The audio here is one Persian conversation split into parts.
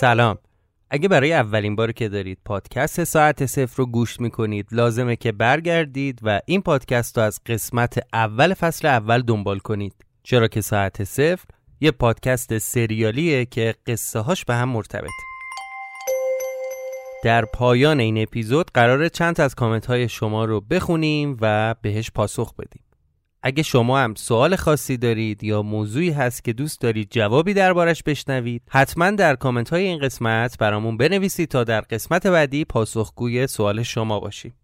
سلام. اگه برای اولین بار که دارید پادکست ساعت صفر رو گوش می‌کنید لازمه که برگردید و این پادکست رو از قسمت اول فصل اول دنبال کنید. چرا که ساعت صفر یه پادکست سریالیه که قصه هاش به هم مرتبطه در پایان این اپیزود قرار چند از کامنت های شما رو بخونیم و بهش پاسخ بدیم. اگه شما هم سوال خاصی دارید یا موضوعی هست که دوست دارید جوابی دربارش بشنوید حتما در کامنت های این قسمت برامون بنویسید تا در قسمت بعدی پاسخگوی سوال شما باشیم.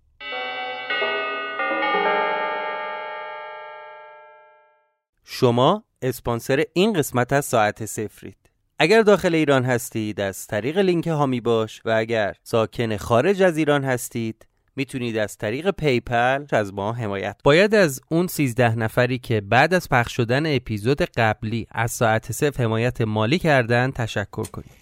شما اسپانسر این قسمت از ساعت صفرید اگر داخل ایران هستید از طریق لینک حامی باش و اگر ساکن خارج از ایران هستید می‌تونید از طریق PayPal از ما حمایت باید از اون 13 نفری که بعد از پخش شدن اپیزود قبلی از ساعت صفر حمایت مالی کردن تشکر کنم.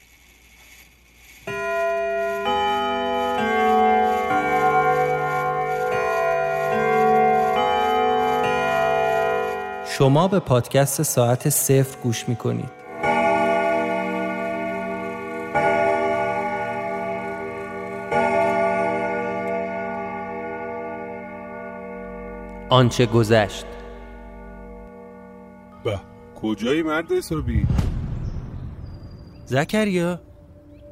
شما به پادکست ساعت صفر گوش می‌کنید. آنچه گذشت. به کجایی مرد حسابی؟ زکریا؟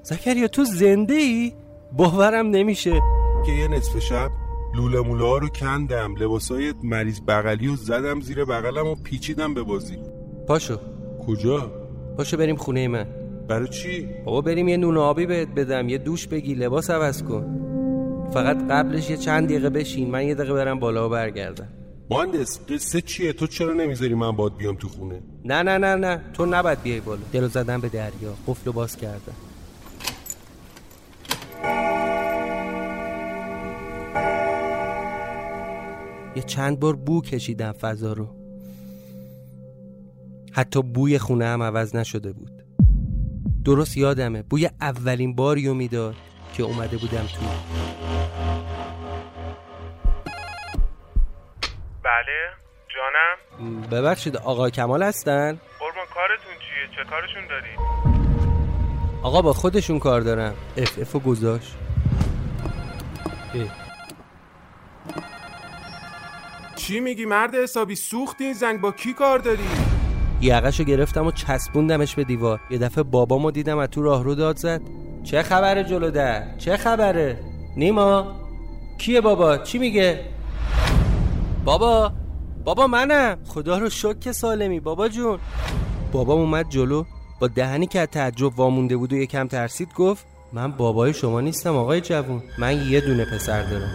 زکریا تو زنده ای؟ باورم نمیشه. که یه نصف شب لوله موله ها رو کندم لباسای مریض بغلی و زدم زیر بغلم و پیچیدم به بازی. پاشو. کجا؟ پاشو بریم خونه من. برای چی؟ بابا بریم یه نون آبی بهت بدم یه دوش بگی لباس عوض کن. فقط قبلش یه چند دقیقه بشین. من یه دقیقه برم بالا و برگردم. مهندس قصه چیه؟ تو چرا نمی‌ذاری من باد بیام تو خونه؟ نه نه نه نه. تو نباید بیای بالا. دلو زدم به دریا. قفلو باز کردم یه چند بار بو کشیدم فضا رو. حتی بوی خونه هم عوض نشده بود. درست یادمه. بوی اولین باریو می‌داد. که اومده بودم تو بله جانم. ببخشید آقا کمال هستن؟ قربان کارتون چیه؟ چه کارشون داری آقا با خودشون کار دارم. اف افو گذاشت. چی میگی مرد حسابی؟ سوختی این زنگ. با کی کار داری؟ یقشو گرفتم و چسبوندمش به دیوار. یه دفعه بابامو دیدم از تو راهرو داد زد. چه خبره جلو در؟ چه خبره؟ نیما؟ کیه بابا؟ چی میگه؟ بابا بابا منم. خدا رو شک سالمی. بابا جون. بابام اومد جلو. با دهنی که تعجب وامونده بود و یکم ترسید گفت من بابای شما نیستم آقای جوون. من یه دونه پسر دارم.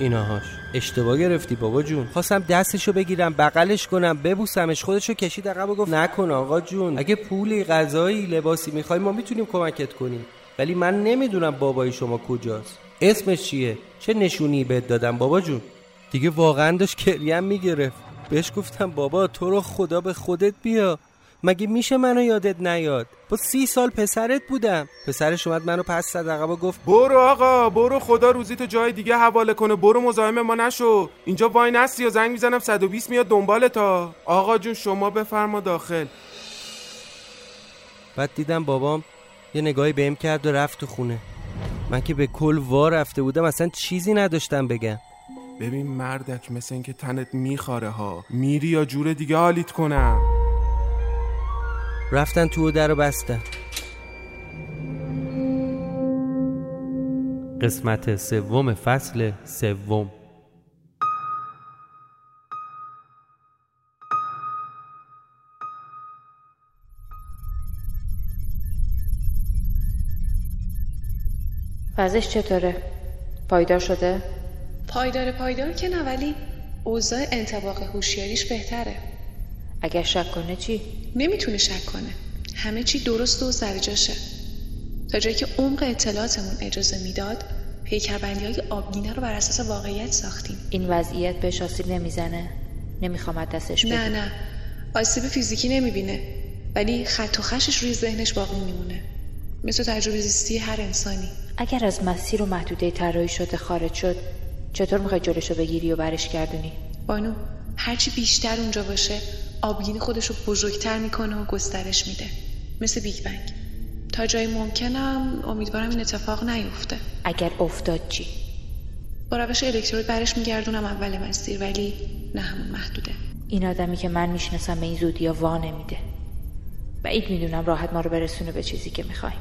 ایناهاش. اشتباه گرفتی بابا جون. خواستم دستشو بگیرم بغلش کنم ببوسمش. خودشو کشید عقب و گفت نکن آقا جون. اگه پولی غذایی لباسی می‌خوای ما می‌تونیم کمکت کنیم. ولی من نمی‌دونم بابای شما کجاست. اسمش چیه؟ چه نشونی بهت دادم بابا جون؟ دیگه واقعا داشت کریم می‌گرفت. بهش گفتم بابا تو رو خدا به خودت بیا. مگه میشه منو یادت نیاد؟ با سی سال پسرت بودم. پسرش اومد منو پس زد عقب و گفت برو آقا برو خدا روزی تو جای دیگه حواله کنه. برو مزاحم ما نشو. اینجا وای نستی و زنگ می‌زنم 120 میاد دنبال تا. آقا جون شما بفرما داخل. بعد دیدم بابام یه نگاهی بهم کرد و رفت تو خونه. من که به کل وا رفته بودم اصلا چیزی نداشتم بگم. ببین مردک مثل اینکه تنت میخاره ها. میری یا جور دیگه حالیت کنم. رفتن تو و در رو بستن قسمت سوم فصل سوم وضعش چطوره؟ پایدار شده؟ پایدار پایدار که نه ولی اوضاع انتباق هوشیاریش بهتره اگر شک کنه چی؟ نمی‌تونه شک کنه. همه چی درست و سر جاشه. تا جایی که عمق اطلاعاتمون اجازه می‌داد پیکربندی های آبگینه رو بر اساس واقعیت ساختیم. این وضعیت بهش آسیب نمی‌زنه. نمی‌خوام دستش نه نه. آسیب فیزیکی نمی‌بینه. ولی خط و خشش روی ذهنش باقی میمونه. مثل تجربه زیستی هر انسانی. اگر از مسیر و محدوده طراحی شده خارج شد چطور می‌خوای جلوشو بگیری و برش گردونی؟ بانو هرچی بیشتر اونجا باشه آبگینی خودش رو بزرگتر می‌کنه و گسترش میده. مثل بیگ بنگ. تا جایی ممکنم امیدوارم این اتفاق نیفته. اگر افتاد چی؟ با روش الکترود برش میگردونم اول مسیر ولی نه همون محدوده. این آدمی که من می‌شناسم به این زودی ها وا نمیده. بعید می‌دونم راحت ما رو برسونه به چیزی که می‌خوایم.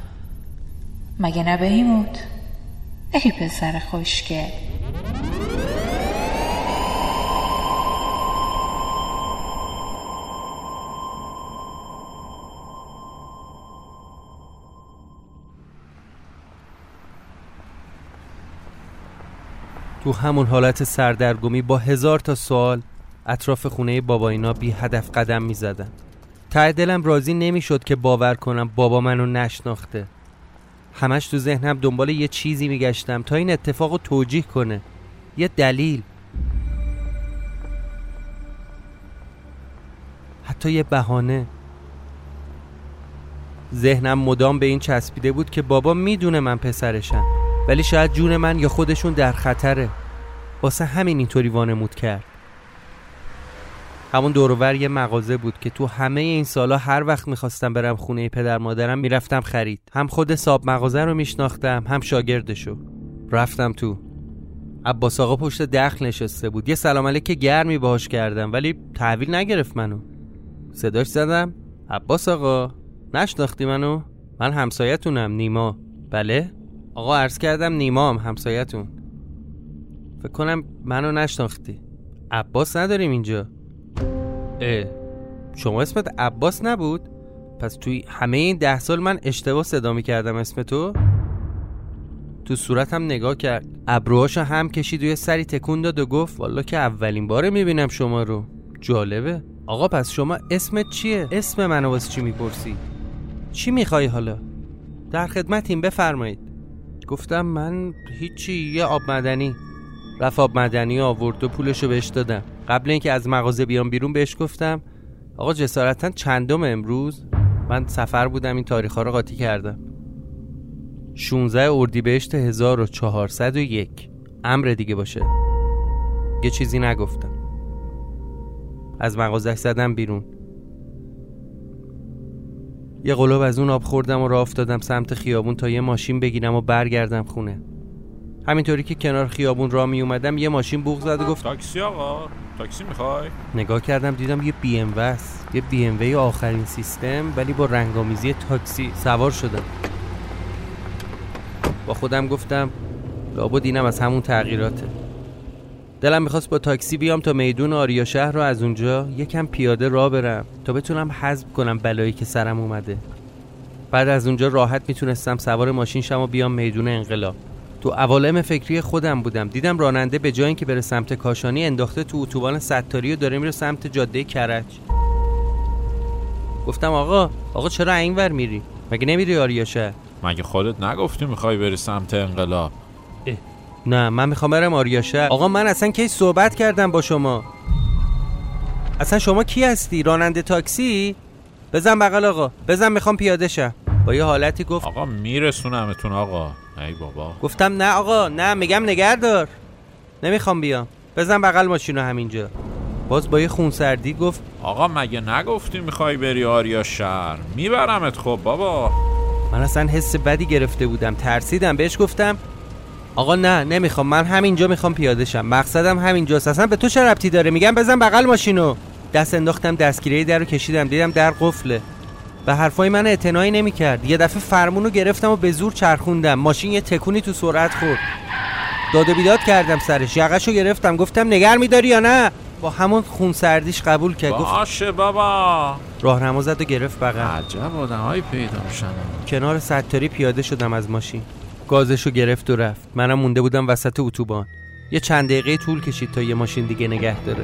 مگه نه بیموت ای پسر خوشگل. تو همون حالت سردرگمی با هزار تا سوال اطراف خونه بابا اینا بی هدف قدم می زدن. ته دلم راضی نمی‌شد که باور کنم بابا منو نشناخته. همش تو ذهنم دنبال یه چیزی میگشتم تا این اتفاق رو توجیه کنه. یه دلیل. حتی یه بهانه. ذهنم مدام به این چسبیده بود که بابا می‌دونه من پسرشم. ولی شاید جون من یا خودشون در خطره. واسه همین اینطوری وانمود کرد. همون دورور یه مغازه بود که تو همه این سالا هر وقت می‌خواستم برم خونه پدر مادرم می‌رفتم خرید. هم خود صاب مغازه رو میشناختم هم شاگردشو. رفتم تو. عباس آقا پشت دخل نشسته بود. یه سلام علیک گرمی باهاش کردم ولی تحویل نگرفت منو. صداش زدم. عباس آقا نشناختی منو؟ من همسایتونم نیما. بله؟ آقا عرض کردم نیما هم همسایتون فکر کنم منو نشناختی عباس نداریم اینجا اه شما اسمت عباس نبود؟ پس توی همه این ده سال من اشتباه صدا می کردم اسم تو؟ تو صورتم نگاه کرد ابروهاشو هم کشید و یه سری تکون داد و گفت والا که اولین باره می‌بینم شما رو جالبه آقا پس شما اسمت چیه؟ اسم منو واسه چی می‌پرسی؟ چی می‌خوای حالا؟ در خدمتیم بفرمایید گفتم من هیچی یه آب مدنی. رفت آب مدنی آورد و پولشو بهش دادم. قبل اینکه از مغازه بیام بیرون بهش گفتم آقا جسارتا چندم امروز؟ من سفر بودم این تاریخ ها رو قاطی کردم. 16 اردیبهشت 1401 امر دیگه باشه. یه چیزی نگفتم. از مغازه زدم بیرون. یه قلوب از اون آب خوردم و راه افتادم سمت خیابون تا یه ماشین بگیرم و برگردم خونه. همینطوری که کنار خیابون راه می اومدم یه ماشین بوغ زد و گفت تاکسی آقا تاکسی می‌خوای؟ نگاه کردم دیدم یه بی ام یه بی ام آخرین سیستم ولی با رنگامیزی تاکسی سوار شدم. با خودم گفتم لابد اینم از همون تغییراته. دلم می‌خواست با تاکسی بیام تا میدون آریا شهر رو از اونجا یکم پیاده راه برم تا بتونم حذف کنم بلایی که سرم اومده. بعد از اونجا راحت می‌تونستم سوار ماشین شم و بیام میدون انقلاب. تو عوالم فکری خودم بودم. دیدم راننده به جای اینکه بره سمت کاشانی انداخته تو اتوبان ستاری و داره میره سمت جاده کرج. گفتم آقا آقا چرا اینور میری؟ مگه نمیری آریاشه مگه خودت نگفتی می‌خوای بری سمت انقلاب؟ نه من می‌خوام برم آریاشه آقا من اصلا کی صحبت کردم با شما؟ اصلا شما کی هستی؟ راننده تاکسی؟ بزن بغل آقا. بزن می‌خوام پیاده شم. با یه حالتی گفت آقا میرسونمتون آقا. ای بابا. گفتم نه آقا نه میگم نگردار نمی‌خوام بیام. بزن بغل ماشینو همینجا. باز با یه خونسردی گفت آقا مگه نگفتی می‌خوای بری آریا شهر میبرمت خب بابا. من اصلا حس بدی گرفته بودم. ترسیدم. بهش گفتم آقا نه نمی‌خوام. من همینجا می‌خوام پیاده شم. مقصدم همینجاست. اصلا به تو چه ربطی داره؟ میگم بزن بغل ماشینو. دست انداختم دستگیره در رو کشیدم. دیدم در قفله. به حرفای من اعتنایی نمی‌کرد. یه دفعه فرمونو گرفتم و به زور چرخوندم. ماشین یه تکونی تو سرعت خورد. داد و بیداد کردم سرش. یقشو گرفتم. گفتم نگر میداری یا نه؟ با همون خون سردیش قبول کرد. گفت باشه بابا. راهنما زد و گرفت بغل. عجب آدمایی پیدا میشن. کنار ستاری پیاده شدم از ماشین. گازشو گرفت و رفت. منم مونده بودم وسط اتوبان. یه چند دقیقه طول کشید تا یه ماشین دیگه نگه داره.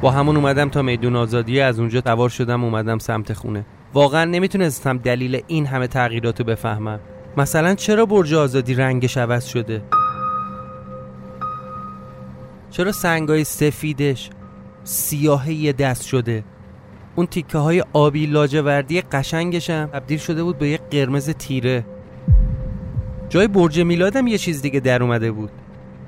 با همون اومدم تا میدون آزادی. از اونجا سوار شدم اومدم سمت خونه. واقعا نمی‌تونستم دلیل این همه تغییراتو بفهمم. مثلا چرا برج آزادی رنگش عوض شده؟ چرا سنگای سفیدش سیاه یه دست شده؟ اون تیکه های آبی لاجوردی قشنگشم تبدیل شده بود به یه قرمز تیره. جای برج میلادم یه چیز دیگه در اومده بود.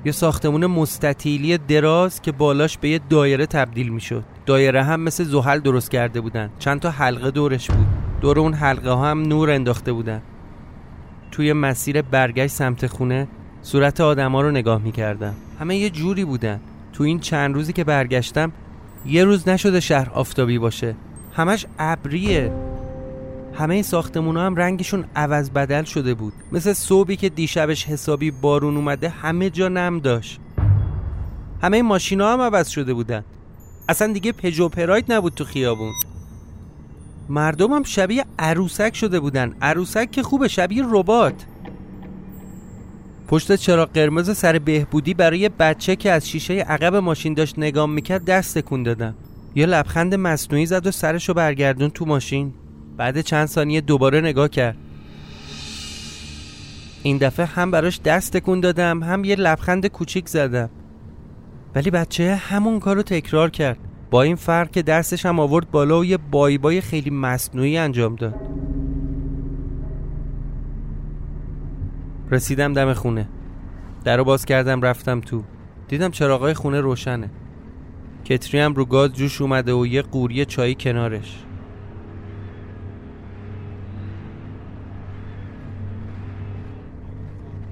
یه ساختمون مستطیلی دراز که بالاش به یه دایره تبدیل می‌شد. دایره هم مثل زحل درست کرده بودن. چند تا حلقه دورش بود. دور اون حلقه ها هم نور انداخته بودن. توی مسیر برگشت سمت خونه صورت آدما رو نگاه می‌کردم. همه یه جوری بودن. تو این چند روزی که برگشتم یه روز نشده شهر آفتابی باشه. همش ابریه. همه ساختمون هم رنگشون عوض بدل شده بود. مثل صبحی که دیشبش حسابی بارون اومده همه جا نم داشت. همه ماشینا هم عوض شده بودن. اصلا دیگه پژو پراید نبود تو خیابون. مردم هم شبیه عروسک شده بودن. عروسک که خوبه شبیه ربات. پشت چراغ قرمز سر بهبودی برای بچه که از شیشه عقب ماشین داشت نگام می‌کرد دست تکون دادم یه لبخند مصنوعی زد و سرشو برگردون تو ماشین. بعد چند ثانیه دوباره نگاه کرد. این دفعه هم براش دست تکون دادم هم یه لبخند کوچیک زدم. ولی بچه همون کارو تکرار کرد. با این فرق که دستش هم آورد بالا و یه بای بای خیلی مصنوعی انجام داد. رسیدم دم خونه. در رو باز کردم رفتم تو. دیدم چراغای خونه روشنه. کتری هم رو گاز جوش اومده و یه قوری چایی کنارش.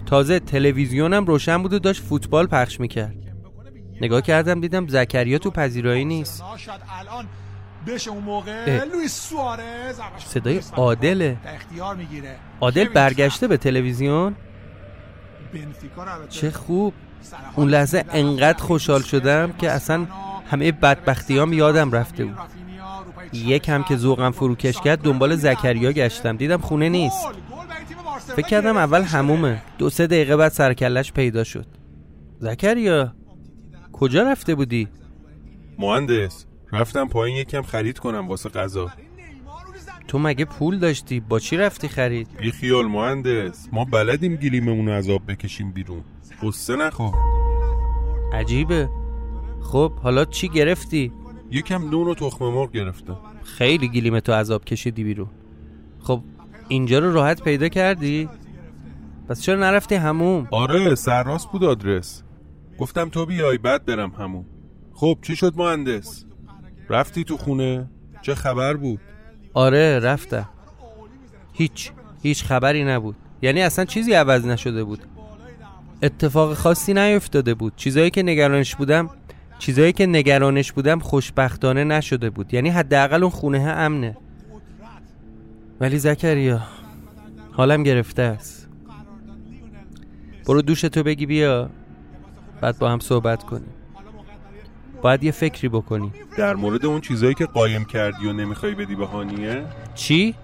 تازه تلویزیونم روشن بود و داشت فوتبال پخش می‌کرد. نگاه کردم دیدم زکریا تو پذیرایی نیست. صدای عادله. عادل برگشته به تلویزیون؟ چه خوب. اون لحظه انقدر خوشحال شدم که اصلا همه بدبختیام یادم رفته بود. یکم که ذوقم فروکش کرد دنبال زکریا گشتم. دیدم خونه نیست. فکر کردم اول همومه. دو سه دقیقه بعد سرکلش پیدا شد. زکریا کجا رفته بودی؟ مهندس رفتم پایین یکم خرید کنم واسه غذا. تو مگه پول داشتی؟ با چی رفتی خرید؟ بی خیال مهندس. ما بلدیم گلیممون رو از آب بکشیم بیرون. قصه نخوا عجیبه. خب حالا چی گرفتی؟ یکم نون و تخم مرغ گرفتم. خیلی گلیم تو عذاب کشیدی بیرون. خب اینجا رو راحت پیدا کردی؟ پس چرا نرفتی هموم؟ آره سرراست بود آدرس. گفتم تو بیای بعد برم همون خب چی شد مهندس؟ رفتی تو خونه؟ چه خبر بود؟ آره رفتم. هیچ هیچ خبری نبود. یعنی اصلا چیزی عوض نشده بود. اتفاق خاصی نیفتاده بود. چیزایی که نگرانش بودم چیزایی که نگرانش بودم خوشبختانه نشده بود. یعنی حداقل اون خونه امنه. ولی زکریا حالم گرفته است. برو دوش تو بگی بیا. بعد با هم صحبت کنیم. باید یه فکری بکنی. در مورد اون چیزایی که قایم کردی و نمی‌خوای بدی به هانیه؟ چی؟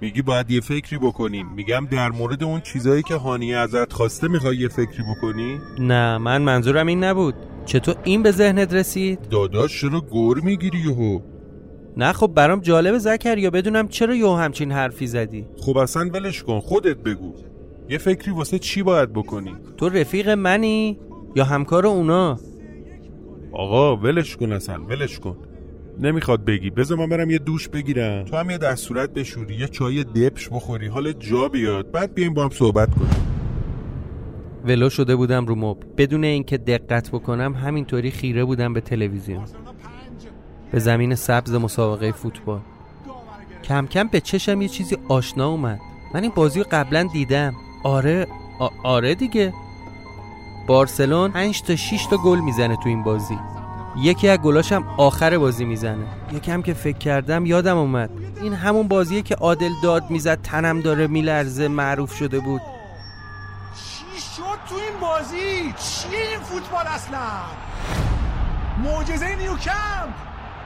میگی باید یه فکری بکنیم. میگم در مورد اون چیزایی که هانیه ازت خواسته می‌خوای یه فکری بکنی؟ نه من منظورم این نبود. چطور این به ذهنت رسید؟ داداش چرا گور می‌گیری یهو؟ نه خب برام جالب زکریا بدونم چرا یهو همچین حرفی زدی. خب اصلا ولش کن خودت بگو. یه فکری واسه چی باید بکنی؟ تو رفیق منی یا همکار اونا؟ آقا ولش کن اصلا ولش کن. نمی‌خواد بگی. بذار من برم یه دوش بگیرم. تو هم یه دستورت بشوری یه چای دپش بخوری. حال جا بیاد. بعد بیایم با هم صحبت کنیم. ولو شده بودم رو مب بدون اینکه دقت بکنم همینطوری خیره بودم به تلویزیون. به زمین سبز مسابقه فوتبال. کم کم به چشم یه چیزی آشنا اومد. من این بازی رو قبلا دیدم. آره آره دیگه. بارسلون 5 تا 6 تا گل می‌زنه تو این بازی. یکی از گلاش هم آخر بازی می‌زنه. یکم که فکر کردم یادم اومد. این همون بازیه که عادل داد می‌زد تنم داره میلرزه معروف شده بود. چی شد تو این بازی؟ چیه این فوتبال اصلا؟ معجزه نیوکمپ!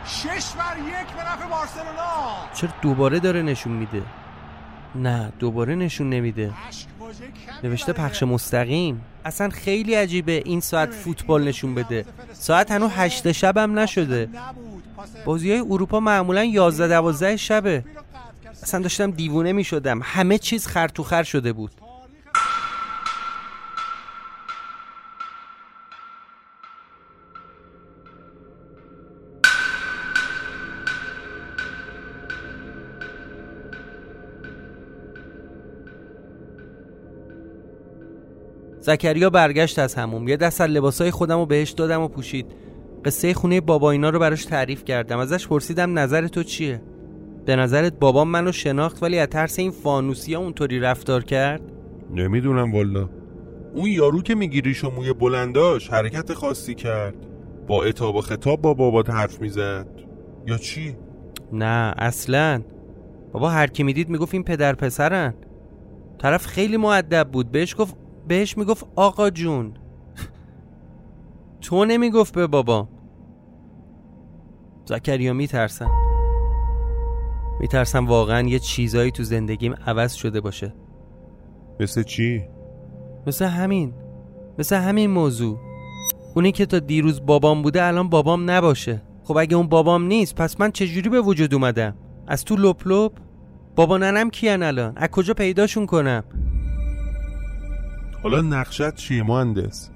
شش بر یک به نفع بارسلونا! چرا دوباره داره نشون میده؟ نه دوباره نشون نمیده. نوشته پخش مستقیم. اصلا خیلی عجیبه این ساعت فوتبال نشون بده. ساعت هنو هشت شب هم نشده. بازی های اروپا معمولا یازده دوازده شبه. اصلا داشتم دیوونه می شدم همه چیز خر شده بود. زکریا برگشت از هموم. یه دست از لباسای خودم رو بهش دادم و پوشید. قصه خونه بابا اینا رو براش تعریف کردم. ازش پرسیدم نظر تو چیه؟ به نظرت بابام منو شناخت ولی از ترس این فانوسی ها اونطوری رفتار کرد؟ نمی‌دونم والا. اون یارو که میگی ریش و موی بلنداش حرکت خاصی کرد. با اتاب و خطاب با بابات حرف می‌زد. یا چی؟ نه اصلا. بابا هر کی می‌دید می‌گفت این پدر پسرن. طرف خیلی معدب بود. بهش گفت بهش می‌گفت آقا جون. تو نمی‌گفت به بابا. زکریا میترسم میترسم واقعا یه چیزایی تو زندگیم عوض شده باشه. مثل چی؟ مثل همین. مثل همین موضوع. اونی که تا دیروز بابام بوده الان بابام نباشه. خب اگه اون بابام نیست پس من چجوری به وجود اومدم؟ از تو لپ لپ؟ بابا ننم کیان الان؟ از کجا پیداشون کنم؟ حالا نقشت چیه مهندس؟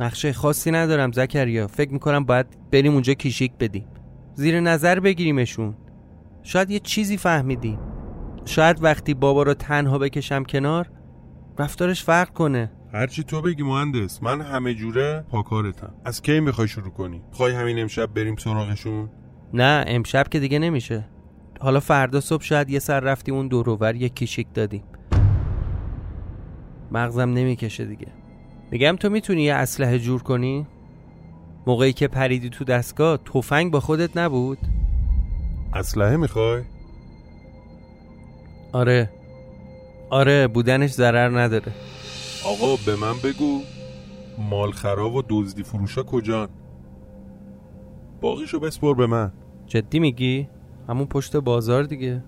نقشه خاصی ندارم زکریا. فکر می‌کنم باید بریم اونجا کیشیک بدیم. زیر نظر بگیریمشون. شاید یه چیزی فهمیدیم شاید وقتی بابا رو تنها بکشم کنار رفتارش فرق کنه. هرچی تو بگی مهندس من همه جوره پاکارتم. از کی می‌خوای شروع کنی؟ می‌خوای همین امشب بریم سراغشون؟ نه امشب که دیگه نمیشه. حالا فردا صبح شاید یه سر رفتیم اون دوروور یه کیشیک دادیم مغزم نمی‌کشه دیگه. میگم تو می‌تونی یه اسلحه جور کنی؟ موقعی که پریدی تو دستگاه تفنگ با خودت نبود؟ اسلحه می‌خوای؟ آره. آره بودنش ضرر نداره. آقا به من بگو مال خراب و دزدی فروشا کجان؟ باقیشو بسپر به من. جدی میگی؟ همون پشت بازار دیگه.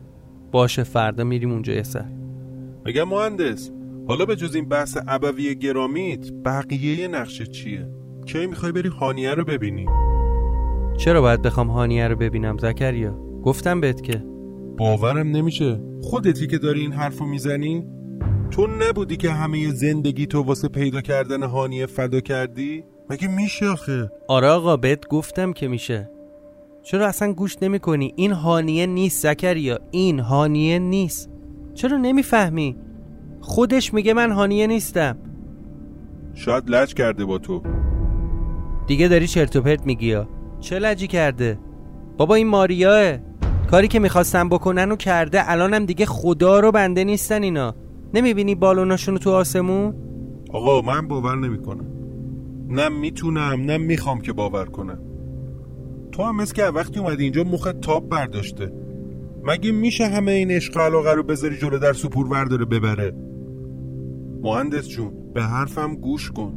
باشه فردا میریم اونجا یه سر. میگم مهندس. حالا به جز این بحث ابوی گرامیت بقیه نقشه چیه؟ کی می‌خوای بری هانیه رو ببینی؟ چرا باید بخوام هانیه رو ببینم زکریا؟ گفتم بهت که. باورم نمیشه. خودتی که داری این حرفو می‌زنی؟ تو نبودی که همه زندگی تو واسه پیدا کردن هانیه فدا کردی؟ مگه میشه آخه؟ آره آقا بهت گفتم که میشه. چرا اصلا گوش نمی کنی این هانیه نیست زکریا. این هانیه نیست. چرا نمی‌فهمی؟ خودش میگه من هانیه نیستم. شاید لج کرده با تو. دیگه داری چرت و پرت میگی چه لجی کرده؟ بابا این ماریاه. کاری که می‌خواستن بکنن و کرده الانم دیگه خدا رو بنده نیستن اینا. نمی‌بینی بالوناشونو تو آسمون؟ آقا من باور نمی‌کنم. نه می‌تونم نه می‌خوام که باور کنم. تو هم مثل که وقتی اومدی اینجا مخت تاب برداشته. مگه میشه همه این عشق علاقه رو بذاری جلو در سپور ورداره ببره؟ مهندس جون به حرفم گوش کن.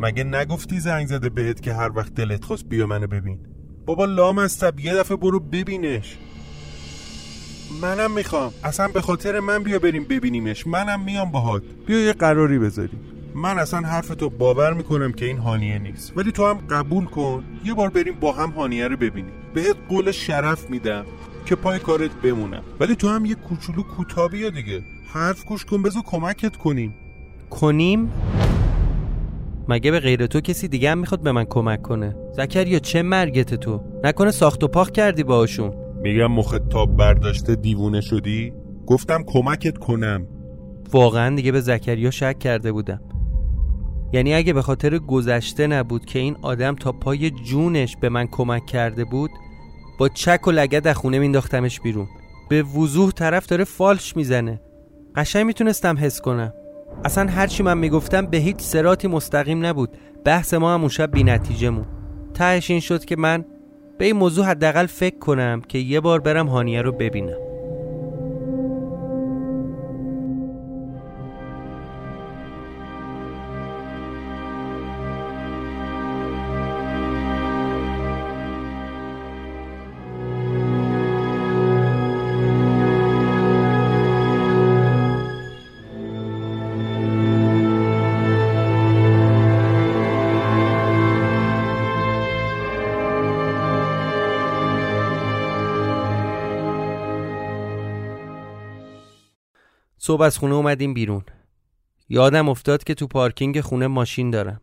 مگه نگفتی زنگ زده بهت که هر وقت دلت خواست بیا منو ببین؟ بابا لام از یه دفعه برو ببینش. منم می‌خوام. اصلا به خاطر من بیا بریم ببینیمش. منم میام باهات. بیا یه قراری بذاریم. من اصلا حرف تو باور می‌کنم که این هانیه نیست. ولی تو هم قبول کن یه بار بریم با هم هانیه رو ببینیم. بهت قول شرف میدم که پای کارت بمونم. ولی تو هم یه کوچولو کوتاه بیا دیگه. حرف گوش کن بذار کمکت کنیم. کنیم؟ مگه به غیر تو کسی دیگه هم می‌خواد به من کمک کنه؟ زکریا چه مرگت تو؟ نکنه ساخت و پاخ کردی باهاشون. میگم مخت تاب برداشته دیوونه شدی؟ گفتم کمکت کنم. واقعا دیگه به زکریا شک کرده بودم. یعنی اگه به خاطر گذشته نبود که این آدم تا پای جونش به من کمک کرده بود با چک و لگد از خونه مینداختمش بیرون. به وضوح طرف داره فالش می‌زنه. قشنگ می‌تونستم حس کنم. اصلا هرچی من می‌گفتم به هیچ سراتی مستقیم نبود. بحث ما هم اون شب بی نتیجه مون تهش این شد که من به این موضوع حداقل فکر کنم که یه بار برم هانیه رو ببینم. صبح از خونه اومدیم بیرون. یادم افتاد که تو پارکینگ خونه ماشین دارم.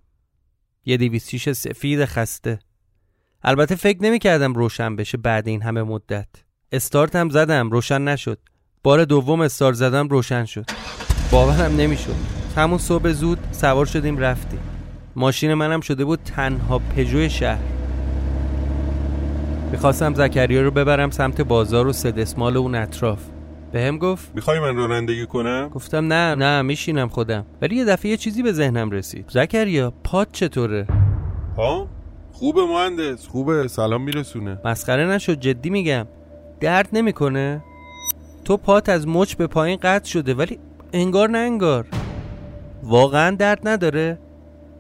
یه دیویستیش سفید خسته. البته فکر نمی کردم روشن بشه بعد این همه مدت. استارت هم زدم روشن نشد. بار دوم استارت زدم روشن شد. باورم نمی‌شد. همون صبح زود سوار شدیم رفتیم. ماشین منم شده بود تنها پژو شهر. می‌خواستم زکریا رو ببرم سمت بازار و سدسمال اون اطراف. به هم گفت. می‌خوای من رانندگی کنم؟ گفتم نه نه میشینم خودم. ولی یه دفعه یه چیزی به ذهنم رسید. زکریا پاد چطوره؟ ها؟ خوبه مهندس. خوبه. سلام میرسونه. مسخره نشد جدی میگم. درد نمی‌کنه؟ تو پات از مچ به پایین قطع شده ولی انگار نه انگار. واقعا درد نداره؟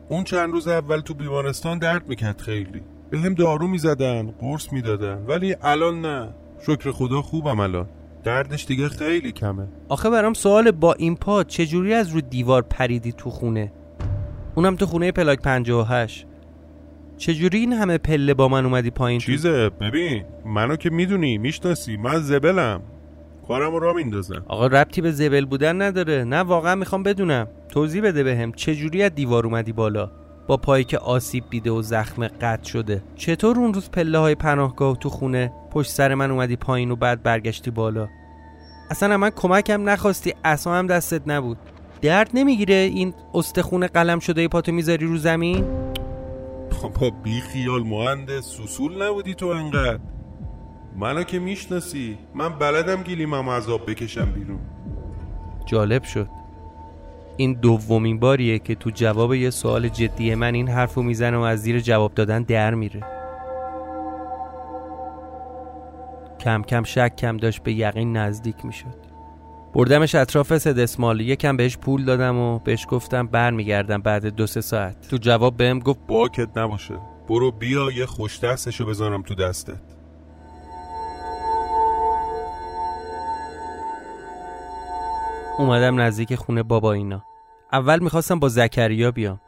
اون چند روز اول تو بیمارستان درد می‌کرد خیلی. به هم دارو می‌زدن قرص می‌دادن ولی الان نه. شکر خدا خوبم الان. دردش دیگه خیلی کمه. آخه برام سوال با این پا چجوری از رو دیوار پریدی تو خونه؟ اونم تو خونه پلاک 58 چجوری این همه پله با من اومدی پایین؟ چیزه ببین منو که می‌دونی می‌شناسی من زبلم. کارمو را میندازم. آقا ربطی به زبل بودن نداره. نه واقعا می‌خوام بدونم. توضیح بده بهم. چجوری از دیوار اومدی بالا؟ با پایی که آسیب دیده و زخم قطع شده. چطور اون روز پله های پناهگاه تو خونه پشت سر من اومدی پایین و بعد برگشتی بالا؟ اصلا من کمکم نخواستی اصلا هم دستت نبود. درد نمی‌گیره این استخون قلم شده پاتو می‌ذاری رو زمین؟ با بی خیال مهندس سوسول نبودی تو انقدر. منو که می‌شناسی. من بلدم گلیمم از آب بکشم بیرون. جالب شد. این دومین باریه که تو جواب یه سوال جدی من این حرفو می‌زنه و از زیر جواب دادن در میره. کم کم شک کم داشت به یقین نزدیک می‌شد. بردمش اطراف سدسمال یکم بهش پول دادم و بهش گفتم برمیگردم بعد دو سه ساعت. تو جواب بهم گفت باکت نباشه. برو بیا یه خوش دستشو بذارم تو دستت. اومدم نزدیک خونه بابا اینا. اول می‌خواستم با زکریا بیام.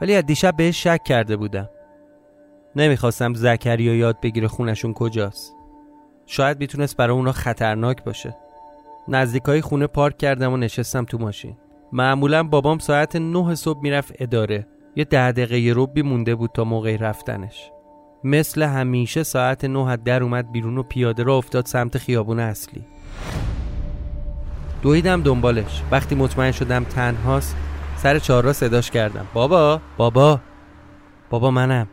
ولی از دیشب بهش شک کرده بودم. نمی‌خواستم زکریا یاد بگیره خونشون کجاست. شاید می‌تونست برای اونا خطرناک باشه. نزدیکای خونه پارک کردم و نشستم تو ماشین. معمولا بابام ساعت نه صبح می‌رفت اداره. یه ده دقیقه ربی مونده بود تا موقع رفتنش. مثل همیشه ساعت نه در اومد بیرون و پیاده را افتاد سمت خیابون اصلی. دویدم دنبالش. وقتی مطمئن شدم تنهاست سر چهارراه صداش کردم. بابا بابا بابا منم.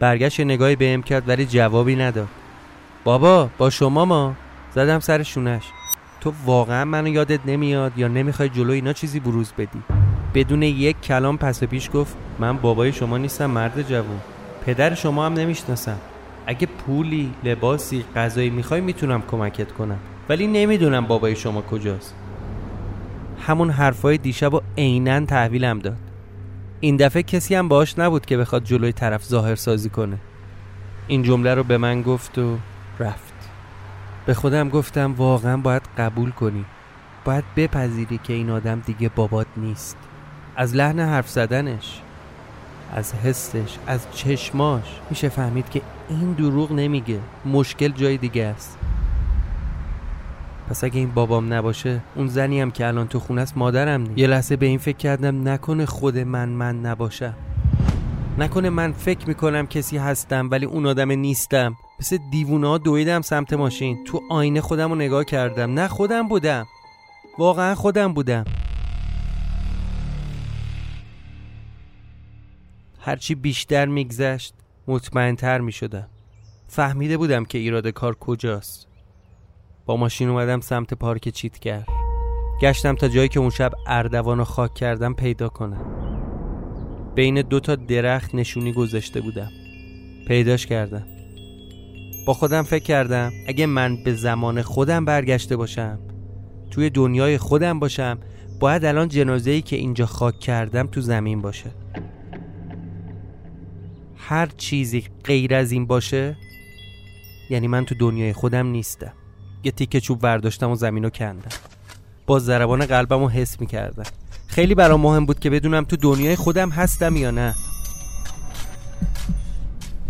برگشت نگاهی بهم کرد ولی جوابی نداد. بابا با شما ما. زدم سر شونش. تو واقعا منو یادت نمیاد یا نمی‌خوای جلو اینا چیزی بروز بدی؟ بدون یک کلام پس پیش گفت من بابای شما نیستم مرد جوون. پدر شما هم نمی‌شناسم. اگه پولی لباسی غذایی می‌خوای می‌تونم کمکت کنم. ولی نمی‌دونم بابای شما کجاست. همون حرفای دیشب و عینا تحویلم داد. این دفعه کسی هم باش نبود که بخواد جلوی طرف ظاهر سازی کنه. این جمله رو به من گفت و رفت. به خودم گفتم واقعا باید قبول کنی. باید بپذیری که این آدم دیگه بابات نیست. از لحن حرف زدنش از حسش از چشماش میشه فهمید که این دروغ نمیگه. مشکل جای دیگه است. پس اگه این بابام نباشه اون زنی هم که الان تو خونه است مادرم نیست. یه لحظه به این فکر کردم نکنه خود من من نباشم. نکنه من فکر می‌کنم کسی هستم ولی اون آدم نیستم. مثل دیوونه دویدم سمت ماشین. تو آینه خودم رو نگاه کردم. نه خودم بودم. واقعا خودم بودم. هرچی بیشتر میگذشت مطمئنتر می‌شدم. فهمیده بودم که ایراد کار کجاست. با ماشین اومدم سمت پارک چیتگر گشتم تا جایی که اون شب اردوان خاک کردم پیدا کنم. بین دو تا درخت نشونی گذاشته بودم. پیداش کردم. با خودم فکر کردم اگه من به زمان خودم برگشته باشم توی دنیای خودم باشم باید الان جنازه ای که اینجا خاک کردم تو زمین باشه. هر چیزی غیر از این باشه یعنی من تو دنیای خودم نیستم. یه تیکه چوب برداشتم و زمین رو کندم. با ضربان قلبم رو حس می‌کردم. خیلی برام مهم بود که بدونم تو دنیای خودم هستم یا نه.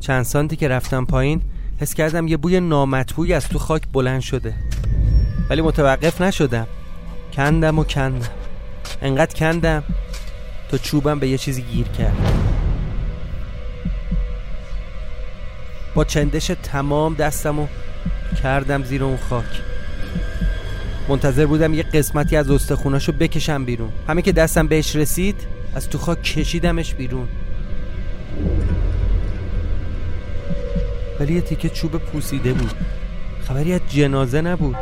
چند سانتی که رفتم پایین حس کردم یه بوی نامطبوعی از تو خاک بلند شده. ولی متوقف نشدم. کندم و کندم. انقدر کندم تا چوبم به یه چیزی گیر کرد. با چندش تمام دستم و کردم زیر اون خاک. منتظر بودم یه قسمتی از استخوناشو بکشم بیرون. همه که دستم بهش رسید از تو خاک کشیدمش بیرون. ولی یه تیکه چوب پوسیده بود. خبری از جنازه نبود.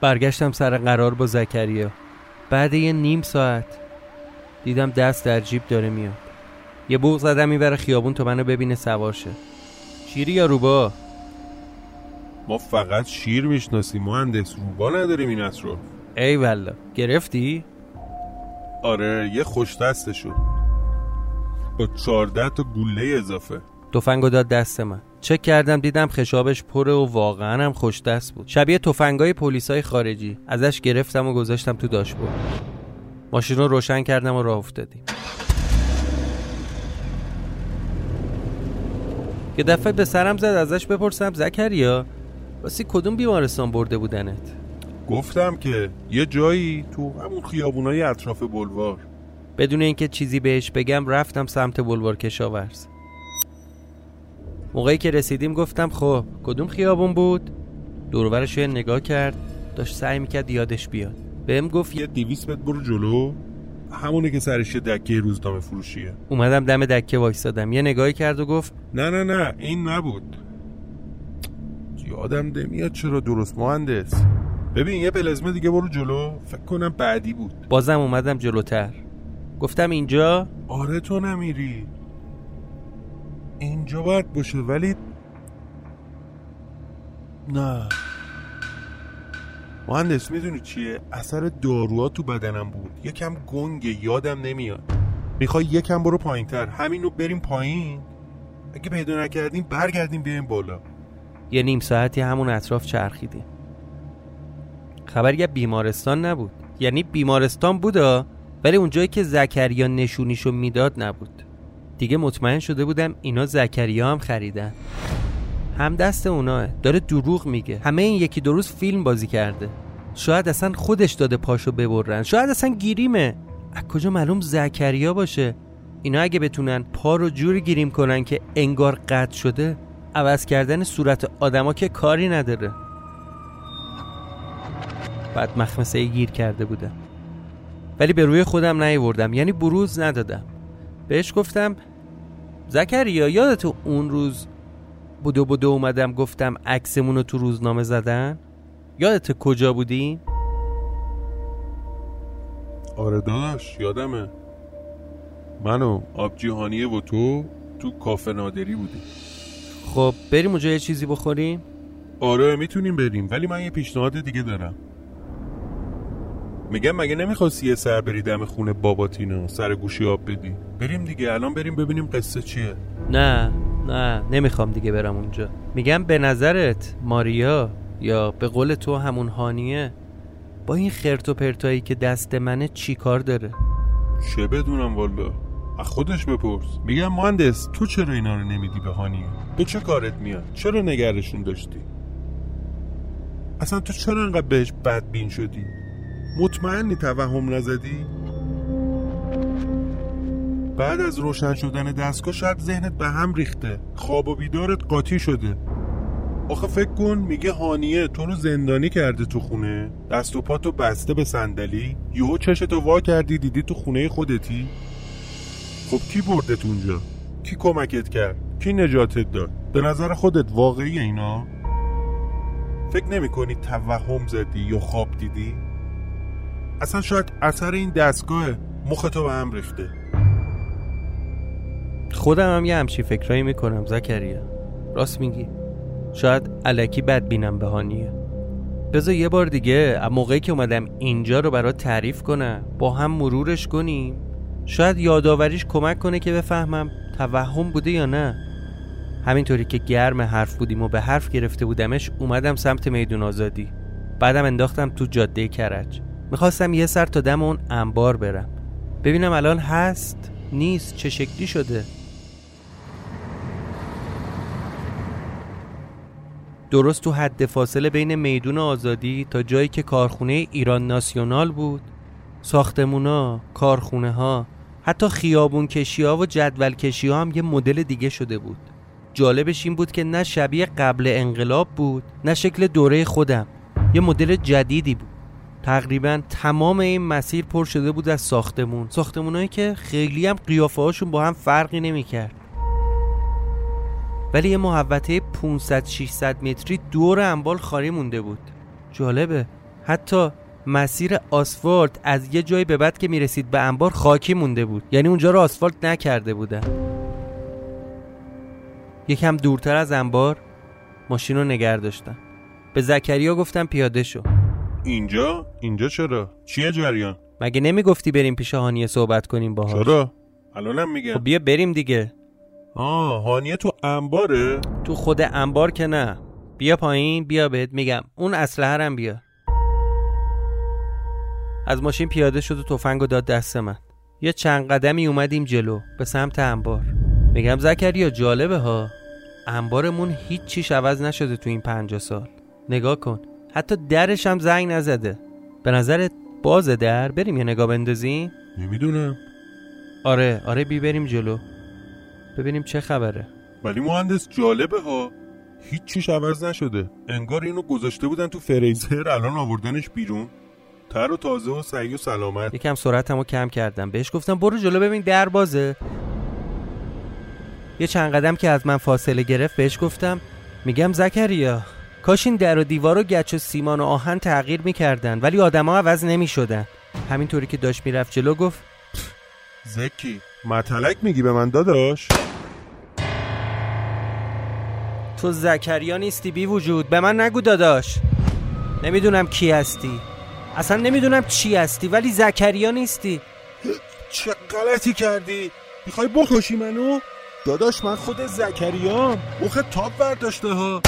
برگشتم سر قرار با زکریا. بعد یه نیم ساعت. دیدم دست در جیب داره میاد. یه بوق زدم می‌بره خیابون تو منو ببینه سوار شه شیری یا روبا؟ ما فقط شیر می‌شناسیم مهندس روبا نداریم این رو. ای والله. گرفتی؟ آره یه خوش دستشون. با چارده تا گوله اضافه. تفنگو داد دست من. چک کردم دیدم خشابش پره و واقعا هم خوش دست بود. شبیه تفنگای پلیسای خارجی. ازش گرفتم و گذاشتم تو داشبورد. ماشین رو روشن کردم و راه افتادیم. یه دفعه به سرم زد ازش بپرسم زکریا واسه کدوم بیمارستان برده بودنت؟ گفتم که یه جایی تو همون خیابونای اطراف بلوار. بدون اینکه چیزی بهش بگم رفتم سمت بلوار کشاورز. موقعی که رسیدیم گفتم خب کدوم خیابون بود؟ دورورش یه نگاه کرد داشت سعی می‌کرد یادش بیاد. بهم گفت یه دیویس متر برو جلو. همونه که سرش یه دکه روزنامه فروشیه. اومدم دم دکه وایستادم یه نگاهی کرد و گفت نه نه نه این نبود. یادم نمیاد چرا درست مهندس. ببین یه پلزمه دیگه برو جلو. فکر کنم بعدی بود. بازم اومدم جلوتر. گفتم اینجا؟ آره تو نمیری. اینجا باید باشه ولی نه. مهندس می‌دونی چیه؟ اثر داروها تو بدنم بود. یکم گنگه یادم نمیاد. می‌خوای یکم برو پایین تر همینو بریم پایین. اگه پیدا نکردیم برگردیم بیایم بالا. یه نیم ساعتی همون اطراف چرخیدیم. خبری یه بیمارستان نبود. یعنی بیمارستان بودا ولی اونجایی که زکریا نشونیشو می‌داد نبود. دیگه مطمئن شده بودم اینا زکریا هم خریدن. هم دست اوناه. داره دروغ میگه. همه این یکی دو روز فیلم بازی کرده. شاید اصلا خودش داده پاشو ببرن. شاید اصلا گیریمه. از کجا معلوم زکریا باشه؟ اینا اگه بتونن پا رو جوری گیریم کنن که انگار قطع شده عوض کردن صورت آدما که کاری نداره. بعد مخمسه گیر کرده بودم. ولی به روی خودم نیوردم یعنی بروز ندادم. بهش گفتم زکریا یادت اون روز بودو بودو اومدم گفتم عکسمون رو تو روزنامه زدن یادت کجا بودیم؟ آره داداش یادمه من و آبجیهانیه و تو تو کافه نادری بودیم خب بریم اونجا یه چیزی بخوریم؟ آره می‌تونیم بریم ولی من یه پیشنهاد دیگه دارم میگم مگه نمی‌خواستی یه سر بری دم خونه باباتینا سر گوشی آب بدی بریم دیگه الان بریم ببینیم قصه چیه. نه نه نمی‌خوام دیگه برم اونجا. میگم به نظرت ماریا یا به قول تو همون هانیه با این خرت و پرتایی که دست منه چی کار داره؟ چه بدونم والا از خودش بپرس. میگم مهندس تو چرا اینا رو نمیدی به هانیه؟ به چه کارت میاد؟ چرا نگرشون داشتی؟ اصلا تو چرا انقدر بهش بدبین شدی؟ مطمئنی توهم نزدی؟ بعد از روشن شدن دستگاه شاید ذهنت به هم ریخته. خواب و بیدارت قاطی شده. آخه فکر کن میگه هانیه تو رو زندانی کرده تو خونه. دست و پاتو بسته به صندلی. یهو چشتو وا کردی دیدی تو خونه خودتی. خب کی بردت اونجا؟ کی کمکت کرد؟ کی نجاتت داد؟ به نظر خودت واقعی اینا؟ فکر نمی کنی توهم زدی یا خواب دیدی؟ اصلا شاید اثر این دستگاه مختو به هم ریخته. خودم هم یه همچین فکرایی می‌کنم زکریا. راست میگی. شاید علکی بد بینم به هانیه. بذار یه بار دیگه موقعی که اومدم اینجا رو برات تعریف کنم. با هم مرورش کنیم. شاید یادآوریش کمک کنه که بفهمم توهم بوده یا نه. همینطوری که گرم حرف بودیم و به حرف گرفته بودمش اومدم سمت میدون آزادی. بعدم انداختم تو جاده کرج. می‌خواستم یه سر تا دم اون انبار برم. ببینم الان هست نیست چه شکلی شده. درست تو حد فاصله بین میدون آزادی تا جایی که کارخونه ایران ناسیونال بود. ساختمونا، کارخونه ها حتی خیابون کشی ها و جدول کشی ها هم یه مدل دیگه شده بود. جالبش این بود که نه شبیه قبل انقلاب بود نه شکل دوره خودم. یه مدل جدیدی بود. تقریبا تمام این مسیر پر شده بود از ساختمون. ساختمونایی که خیلی هم قیافه هاشون با هم فرقی نمی‌کرد. ولی یه محوطه 500 600 متری دور انبال خالی مونده بود. جالبه. حتی مسیر آسفالت از یه جایی به بعد که می‌رسید به انبار خاکی مونده بود. یعنی اونجا رو آسفالت نکرده بودن یکم دورتر از انبار ماشین رو نگر داشتم به زکریا گفتم پیاده شو. اینجا؟ اینجا چرا؟ چیه جریان؟ مگه نمی‌گفتی بریم پیش هانیه صحبت کنیم باهاش؟ چرا؟ الانم میگم خب بیا بریم دیگه. آه هانیه تو انباره؟ تو خود انبار که نه. بیا پایین بیا بهت میگم. اون اسلحه هم بیا. از ماشین پیاده شد و تفنگ داد دست من. یه چند قدمی اومدیم جلو به سمت انبار. میگم زکریا جالبه ها. انبارمون هیچ چیش عوض نشده تو این پنجاه سال. نگاه کن. حتی درش هم زنگ نزده. به نظرت باز در بریم یه نگاه بندازیم؟ نمی‌دونم. آره آره بی بریم جلو. ببینیم چه خبره. ولی مهندس جالبه ها هیچ چیش عوض نشده. انگار اینو گذاشته بودن تو فریزر الان آوردنش بیرون. تر و تازه و سعی و سلامت. یکم سرعتمو کم کردم. بهش گفتم برو جلو ببین در بازه یه چند قدم که از من فاصله گرفت بهش گفتم میگم زکریا. کاش این در و دیوار و گچ و سیمان و آهن تغییر می‌کردن ولی آدما عوض نمی‌شدن. همینطوری که داشت می‌رفت جلو گفت زکی متلک میگی به من داداش؟ تو زکریا نیستی بی وجود. به من نگو داداش. نمی‌دونم کی هستی. اصلا نمی‌دونم چی هستی ولی زکریا نیستی. چه غلطی کردی؟ می‌خوای بکشی منو؟ داداش من خود زکریام. اوخ تاپ برداشته ها.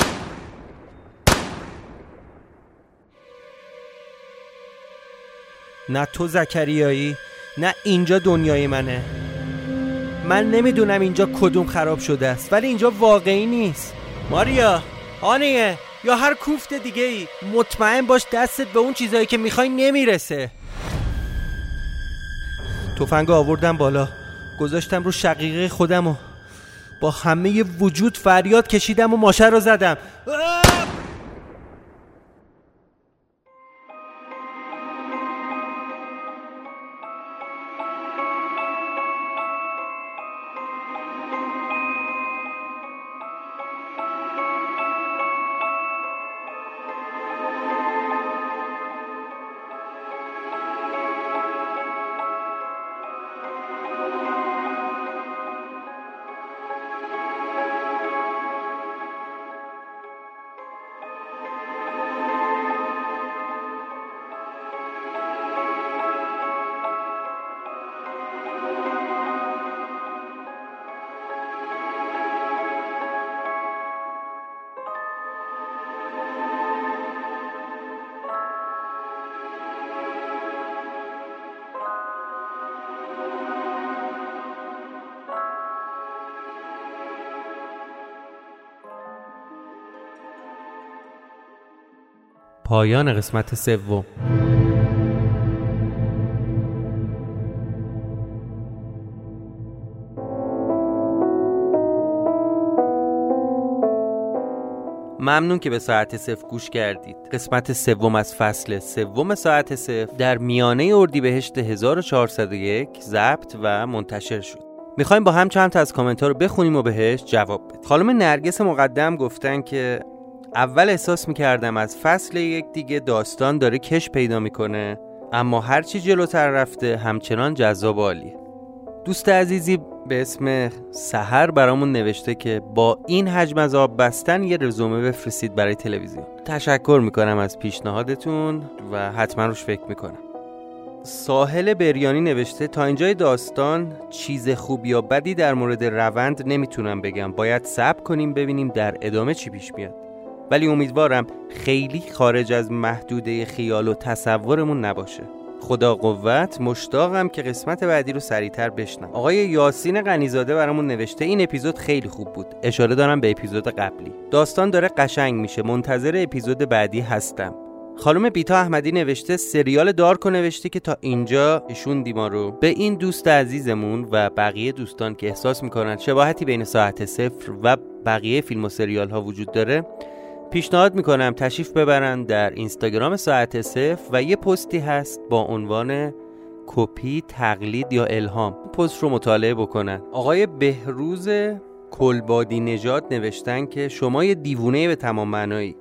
نه تو زکریایی نه اینجا دنیای منه. من نمی‌دونم اینجا کدوم خراب شده است ولی اینجا واقعی نیست. ماریا آنیه یا هر کوفت دیگه ای مطمئن باش دستت به اون چیزایی که می‌خوای نمی‌رسه. تفنگ آوردم بالا. گذاشتم رو شقیقه خودم و با همه وجود فریاد کشیدم و ماشه رو زدم. پایان قسمت سوم. ممنون که به ساعت صفر گوش کردید. قسمت سوم از فصل سوم ساعت صفر در میانه اردیبهشت 1401 ضبط و منتشر شد. می‌خوایم با هم چند تا از کامنت ها رو بخونیم و بهش جواب بدیم. خانم نرگس مقدم گفتن که اول احساس می‌کردم از فصل یک دیگه داستان داره کش پیدا می‌کنه اما هرچی جلوتر رفته همچنان جذاب عالیه. دوست عزیزی به اسم سهر برامون نوشته که با این حجم از آب بستن یه رزومه بفرستید برای تلویزیون. تشکر می‌کنم از پیشنهادتون و حتما روش فکر می‌کنم. ساحل بریانی نوشته تا اینجای داستان چیز خوب یا بدی در مورد روند نمی‌تونم بگم. باید صبر کنیم ببینیم در ادامه چی پیش میاد. ولی امیدوارم خیلی خارج از محدوده خیال و تصورمون نباشه. خدا قوت مشتاقم که قسمت بعدی رو سریعتر بشنم. آقای یاسین غنیزاده برامون نوشته این اپیزود خیلی خوب بود. اشاره دارم به اپیزود قبلی. داستان داره قشنگ میشه. منتظر اپیزود بعدی هستم. خانم بیتا احمدی نوشته سریال دارکو نوشته که تا اینجا ایشون دیما رو. به این دوست عزیزمون و بقیه دوستان که احساس می‌کنن شباهتی بین ساعت صفر و بقیه فیلم و سریال ها وجود داره پیشنهاد می‌کنم تشریف ببرن در اینستاگرام ساعت صفر و یه پستی هست با عنوان کپی تقلید یا الهام. پست رو مطالعه بکنن. آقای بهروز کلبادی نجات نوشتن که شما یه دیوونه به تمام معنایی.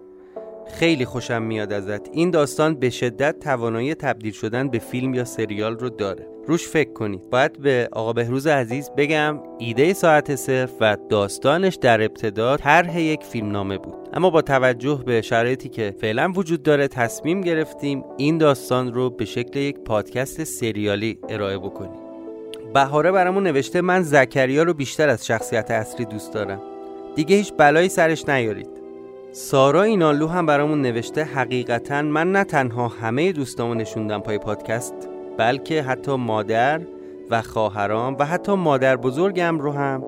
خیلی خوشم میاد ازت. این داستان به شدت توانایی تبدیل شدن به فیلم یا سریال رو داره. روش فکر کنید باید به آقا بهروز عزیز بگم ایده ساعت صرف و داستانش در ابتدا طرح یک فیلم نامه بود. اما با توجه به شرایطی که فعلا وجود داره تصمیم گرفتیم این داستان رو به شکل یک پادکست سریالی ارائه بکنیم. بهاره برامون نوشته من زکریا رو بیشتر از شخصیت اصلی دوست دارم. دیگه هیچ بلایی سرش نیارید. سارا اینالو هم برامون نوشته حقیقتا من نه تنها همه دوستامو نشوندم پای پادکست بلکه حتی مادر و خواهرام و حتی مادر بزرگم رو هم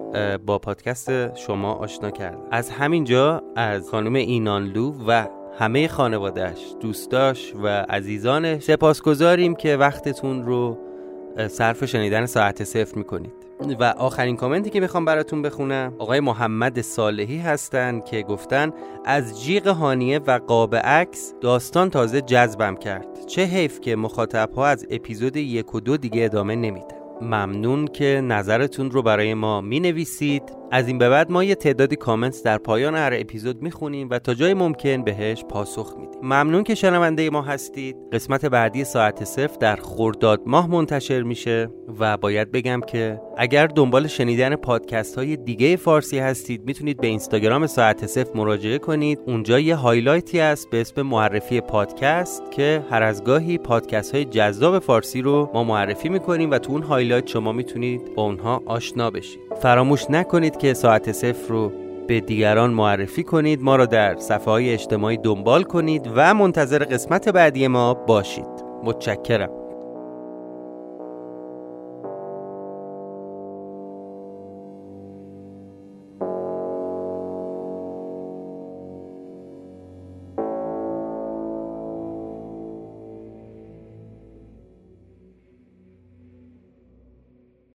با پادکست شما آشنا کرد. از همینجا از خانم اینانلو و همه خانوادهش دوستاش و عزیزانش سپاسگزاریم که وقتتون رو صرف شنیدن ساعت صفر می‌کنید. و آخرین کامنتی که می‌خوام براتون بخونم. آقای محمد صالحی هستن که گفتن از جیغ هانیه و قاب عکس داستان تازه جذبم کرد. چه حیف که مخاطب ها از اپیزود یک و دو دیگه ادامه نمیده ممنون که نظرتون رو برای ما می نویسید از این به بعد ما یه تعدادی کامنت در پایان هر اپیزود می‌خونیم و تا جای ممکن بهش پاسخ میدیم. ممنون که شنونده ما هستید. قسمت بعدی ساعت صفر در خرداد ماه منتشر میشه و باید بگم که اگر دنبال شنیدن پادکست های دیگه فارسی هستید می‌تونید به اینستاگرام ساعت صفر مراجعه کنید. اونجا یه highlight ی هست به اسم معرفی پادکست که هر از گاهی پادکست های جذاب فارسی رو ما معرفی می‌کنیم و تو اون highlight شما می‌تونید با اونها آشنا بشید. فراموش نکنید که ساعت صفر رو به دیگران معرفی کنید ما را در صفحه های اجتماعی دنبال کنید و منتظر قسمت بعدی ما باشید. متشکرم.